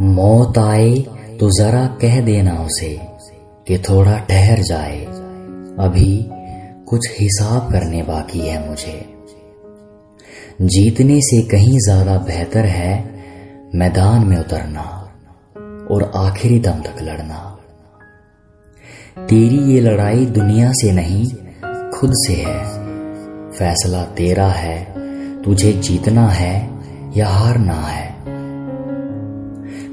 मौत आए तो जरा कह देना उसे कि थोड़ा ठहर जाए। अभी कुछ हिसाब करने बाकी है मुझे। जीतने से कहीं ज़्यादा बेहतर है मैदान में उतरना और आखिरी दम तक लड़ना। तेरी ये लड़ाई दुनिया से नहीं, खुद से है। फैसला तेरा है, तुझे जीतना है या हारना है।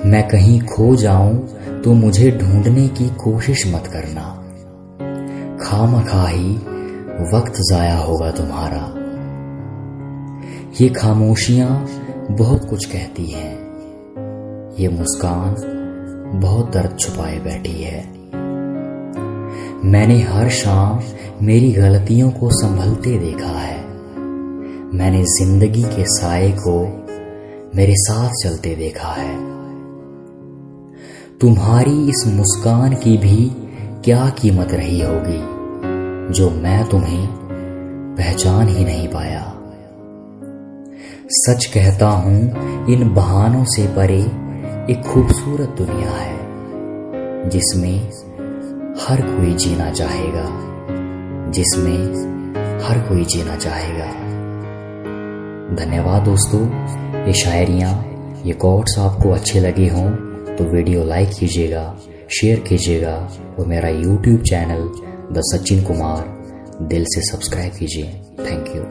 मैं कहीं खो जाऊँ तो मुझे ढूँढने की कोशिश मत करना। खाम ही वक्त जाया होगा तुम्हारा। ये खामोशियाँ बहुत कुछ कहती हैं। ये मुस्कान बहुत दर्द छुपाए बैठी है। मैंने हर शाम मेरी गलतियों को संभलते देखा है। मैंने ज़िंदगी के साय को मेरे साथ चलते देखा है। तुम्हारी इस मुस्कान की भी क्या कीमत रही होगी, जो मैं तुम्हें पहचान ही नहीं पाया। सच कहता हूँ, इन बहानों से परे एक खूबसूरत दुनिया है, जिसमें हर कोई जीना चाहेगा, जिसमें हर कोई जीना चाहेगा। धन्यवाद दोस्तों, ये शायरियाँ, ये कोट्स आपको अच्छे लगे हों। तो वीडियो लाइक कीजिएगा, शेयर कीजिएगा और मेरा YouTube channel the Sachin Kumar दिल से सब्सक्राइब कीजिए। Thank you